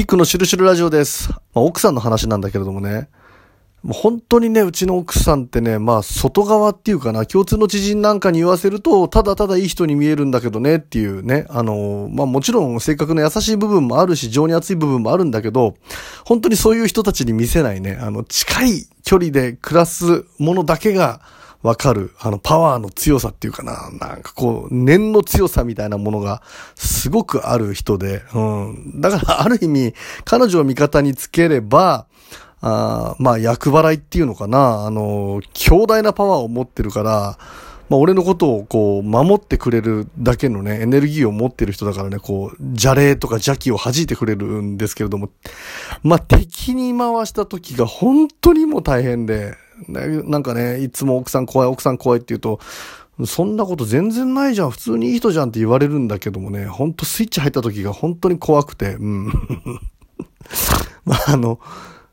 キックのシュルシュルラジオです。まあ、奥さんの話なんだけれどもね。もう本当にね、うちの奥さんってね、まあ、外側っていうかな、共通の知人なんかに言わせると、ただただいい人に見えるんだけどねっていうね、あの、まあもちろん性格の優しい部分もあるし、情に熱い部分もあるんだけど、本当にそういう人たちに見せないね、あの、近い距離で暮らすものだけが、わかる、あの、パワーの強さっていうかな、なんかこう、念の強さみたいなものが、すごくある人で、うん。だから、ある意味、彼女を味方につければ、あまあ、役払いっていうのかな、あの、強大なパワーを持ってるから、まあ、俺のことをこう、守ってくれるだけのね、エネルギーを持ってる人だからね、こう、邪霊とか邪気を弾いてくれるんですけれども、まあ、敵に回した時が本当にもう大変で、なんかね、いつも奥さん怖い、奥さん怖いって言うと、そんなこと全然ないじゃん、普通にいい人じゃんって言われるんだけどもね、ほんとスイッチ入った時が本当に怖くて、うん。まあ、あの、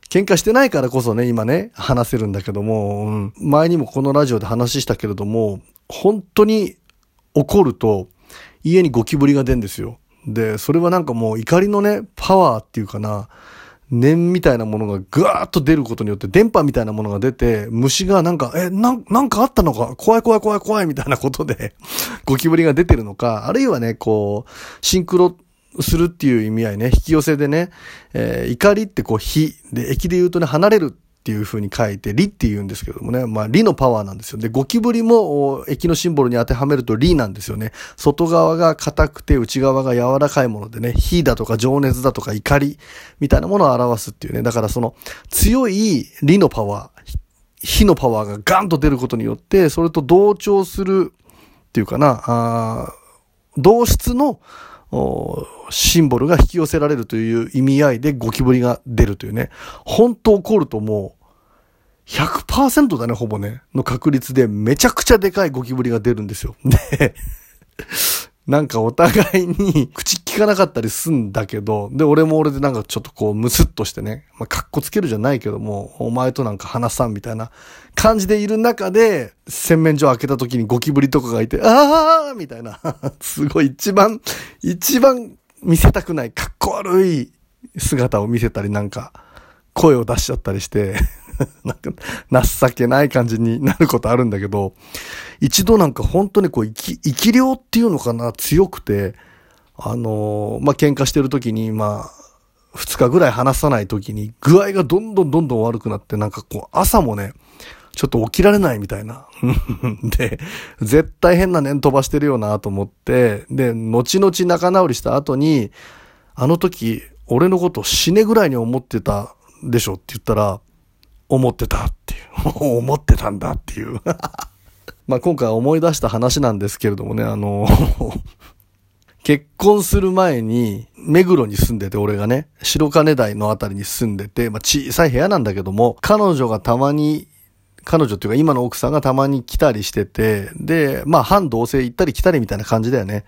喧嘩してないからこそね、今ね、話せるんだけども、うん、前にもこのラジオで話したけれども、本当に怒ると、家にゴキブリが出るんですよ。で、それはなんかもう怒りのね、パワーっていうかな、念みたいなものがぐわーっと出ることによって電波みたいなものが出て、虫がなんか、え、なん、なんかあったのか？怖い怖い怖い怖いみたいなことで、ゴキブリが出てるのか、あるいはね、こう、シンクロするっていう意味合いね、引き寄せでね、えー怒りってこう、火、で、駅で言うとね、離れるっていう風に書いて、理って言うんですけどもね、まあ、理のパワーなんですよ。で、ゴキブリも、駅のシンボルに当てはめると理なんですよね。外側が硬くて、内側が柔らかいものでね、火だとか情熱だとか怒り、みたいなものを表すっていうね。だからその、強い理のパワー、火のパワーがガンと出ることによって、それと同調するっていうかな、あ同質のシンボルが引き寄せられるという意味合いでゴキブリが出るというね。本当起こるともう100%だね、ほぼね。の確率でめちゃくちゃでかいゴキブリが出るんですよ。で、なんかお互いに口聞かなかったりすんだけど、で、俺も俺でなんかちょっとこうムスッとしてね、まあ、カッコつけるじゃないけども、お前となんか話さんみたいな感じでいる中で、洗面所開けた時にゴキブリとかがいて、あーみたいな、すごい一番、一番見せたくない、かっこ悪い姿を見せたりなんか、声を出しちゃったりして、なんか、情けない感じになることあるんだけど、一度なんか本当にこう、生き、生き量っていうのかな、強くて、あのーまあ、喧嘩してる時に、まあ、二日ぐらい話さない時に、具合がどんどんどんどん悪くなって、なんかこう、朝もね、ちょっと起きられないみたいな。で、絶対変な念飛ばしてるよなと思って、で、後々仲直りした後に、あの時、俺のこと死ねぐらいに思ってたでしょって言ったら、思ってたっていう。思ってたんだっていう。まあ今回思い出した話なんですけれどもね、あの、結婚する前に、目黒に住んでて、俺がね、白金台のあたりに住んでて、まあ小さい部屋なんだけども、彼女がたまに、彼女っていうか今の奥さんがたまに来たりしてて、で、まあ半同棲行ったり来たりみたいな感じだよね。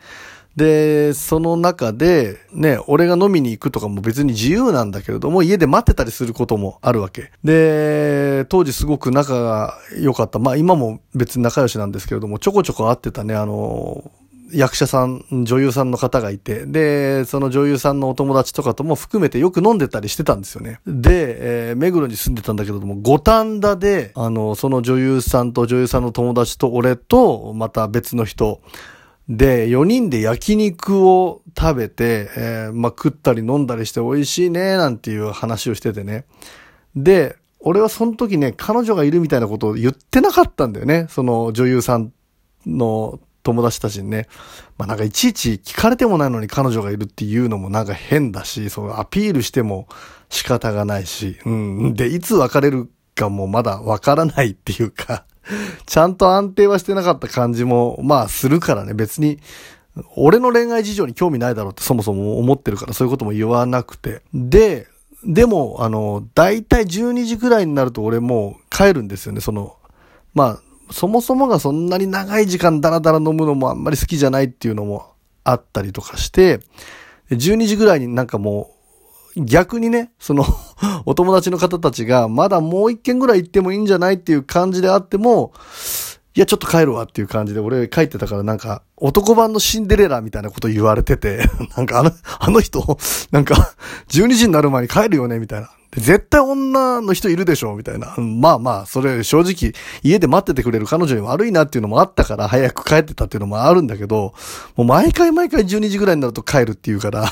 で、その中で、ね、俺が飲みに行くとかも別に自由なんだけれども、家で待ってたりすることもあるわけ。で、当時すごく仲が良かった。まあ今も別に仲良しなんですけれども、ちょこちょこ会ってたね、あの、役者さん、女優さんの方がいて、で、その女優さんのお友達とかとも含めてよく飲んでたりしてたんですよね。で、えー目黒に住んでたんだけども、五反田で、あの、その女優さんと女優さんの友達と俺と、また別の人、で、4人で焼肉を食べて、えーまあ、食ったり飲んだりして美味しいね、なんていう話をしててね。で、俺はその時ね、彼女がいるみたいなことを言ってなかったんだよね。その女優さんの友達たちにね。まあ、なんかいちいち聞かれてもないのに彼女がいるっていうのもなんか変だし、そのアピールしても仕方がないし、うん。で、いつ別れるかもまだわからないっていうか、ちゃんと安定はしてなかった感じも、まあするからね、別に、俺の恋愛事情に興味ないだろうってそもそも思ってるから、そういうことも言わなくて。で、でも、あの、だいたい12時くらいになると俺もう帰るんですよね、その、まあ、そもそもがそんなに長い時間ダラダラ飲むのもあんまり好きじゃないっていうのもあったりとかして、12時ぐらいになんかもう、逆にね、その、お友達の方たちが、まだもう一軒ぐらい行ってもいいんじゃないっていう感じであっても、いや、ちょっと帰るわっていう感じで、俺帰ってたからなんか、男版のシンデレラみたいなこと言われてて、なんかあの、あの人、なんか、12時になる前に帰るよねみたいな。絶対女の人いるでしょみたいな。まあまあ、それ正直、家で待っててくれる彼女に悪いなっていうのもあったから、早く帰ってたっていうのもあるんだけど、もう毎回毎回12時ぐらいになると帰るっていうから、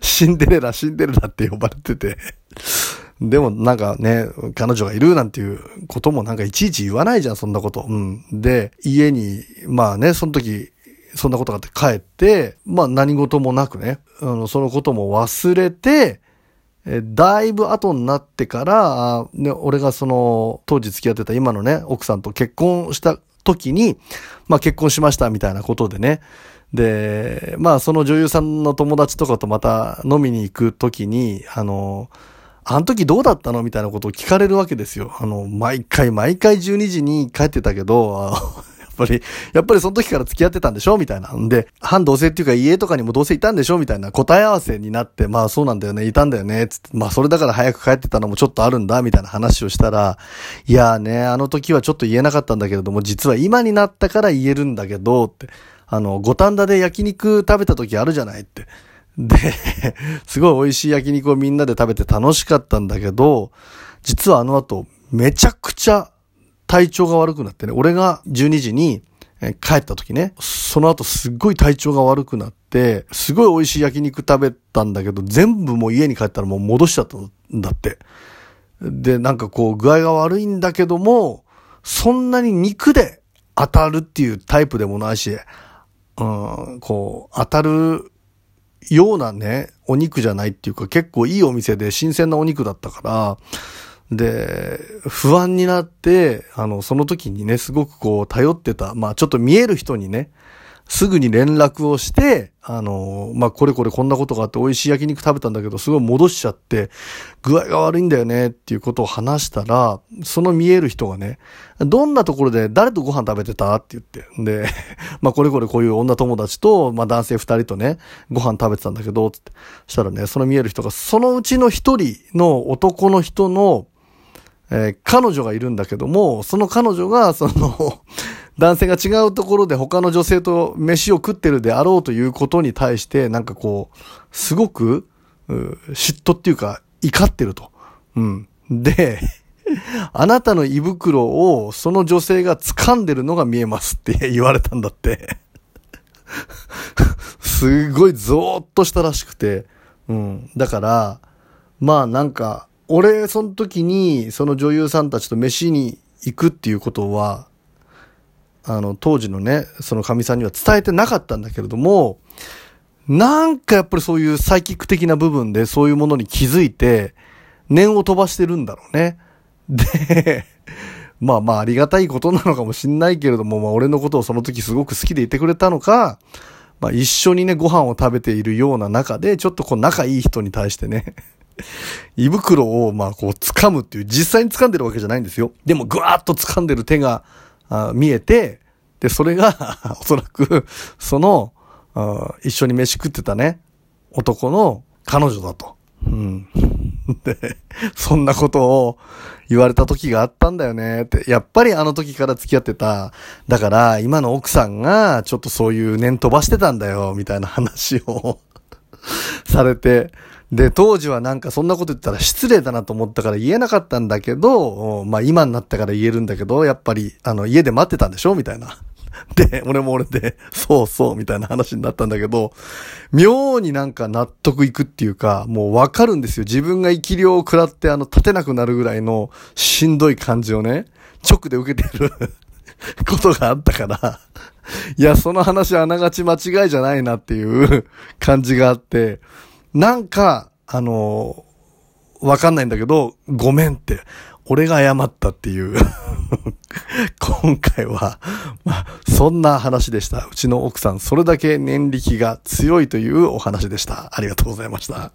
シンデレラ、シンデレラって呼ばれてて。でもなんかね、彼女がいるなんていうこともなんかいちいち言わないじゃん、そんなこと。うん。で、家に、まあね、その時、そんなことがあって帰って、まあ何事もなくね、あの、そのことも忘れて、だいぶ後になってから、ね、俺がその、当時付き合ってた今のね、奥さんと結婚した時に、まあ結婚しましたみたいなことでね。で、まあその女優さんの友達とかとまた飲みに行く時に、あの、あの時どうだったのみたいなことを聞かれるわけですよ。あの、毎回毎回12時に帰ってたけど、ぱり、やっぱりその時から付き合ってたんでしょ？みたいな。んで、反同性っていうか家とかにも同性いたんでしょ？みたいな答え合わせになって、まあそうなんだよね、いたんだよね、つって、まあそれだから早く帰ってたのもちょっとあるんだ、みたいな話をしたら、いやーね、あの時はちょっと言えなかったんだけれども、実は今になったから言えるんだけど、って、あの、五反田で焼肉食べた時あるじゃない？って。で、すごい美味しい焼肉をみんなで食べて楽しかったんだけど、実はあの後、めちゃくちゃ体調が悪くなってね、俺が12時に帰った時ね、その後すっごい体調が悪くなって、すごい美味しい焼肉食べたんだけど、全部もう家に帰ったらもう戻しちゃったんだって。で、なんかこう具合が悪いんだけども、そんなに肉で当たるっていうタイプでもないし、うん、こう、当たるようなね、お肉じゃないっていうか結構いいお店で新鮮なお肉だったから、で、不安になって、あの、その時にね、すごくこう、頼ってた、まあ、ちょっと見える人にね、すぐに連絡をして、あの、まあ、これこれこんなことがあって美味しい焼肉食べたんだけど、すごい戻しちゃって、具合が悪いんだよねっていうことを話したら、その見える人がね、どんなところで誰とご飯食べてた？って言って。で、まあ、これこれこういう女友達と、まあ、男性二人とね、ご飯食べてたんだけど、つって。したらね、その見える人が、そのうちの一人の男の人の、えー、彼女がいるんだけども、その彼女が、その 男性が違うところで他の女性と飯を食ってるであろうということに対して、なんかこう、すごく、嫉妬っていうか、怒ってると。うん。で、あなたの胃袋をその女性が掴んでるのが見えますって 言われたんだってすごいゾーっとしたらしくて。うん。だから、まあなんか、俺、その時に、その女優さんたちと飯に行くっていうことは、あの、当時のね、その神さんには伝えてなかったんだけれども、なんかやっぱりそういうサイキック的な部分でそういうものに気づいて、念を飛ばしてるんだろうね。で、まあまあありがたいことなのかもしんないけれども、まあ俺のことをその時すごく好きでいてくれたのか、まあ一緒にね、ご飯を食べているような中で、ちょっとこう仲いい人に対してね 胃袋を、まあ、こう、掴むっていう、実際に掴んでるわけじゃないんですよ。でも、ぐわーっと掴んでる手が、あ見えて、で、それが おそらく、その、一緒に飯食ってたね、男の彼女だと。うん。で、そんなことを言われた時があったんだよねって。やっぱりあの時から付き合ってた。だから、今の奥さんが、ちょっとそういう念飛ばしてたんだよ、みたいな話をされて、で、当時はなんかそんなこと言ったら失礼だなと思ったから言えなかったんだけど、まあ今になったから言えるんだけど、やっぱり、あの、家で待ってたんでしょ？みたいな。で、俺も俺で、そうそう、みたいな話になったんだけど、妙になんか納得いくっていうか、もうわかるんですよ。自分が生き量を食らって、あの、立てなくなるぐらいのしんどい感じをね、直で受けてる ことがあったから、いや、その話あながち間違いじゃないなっていう感じがあって、なんか、あのー、わかんないんだけど、ごめんって、俺が謝ったっていう 今回は、まあ、そんな話でした。うちの奥さん、それだけ念力が強いというお話でした。ありがとうございました。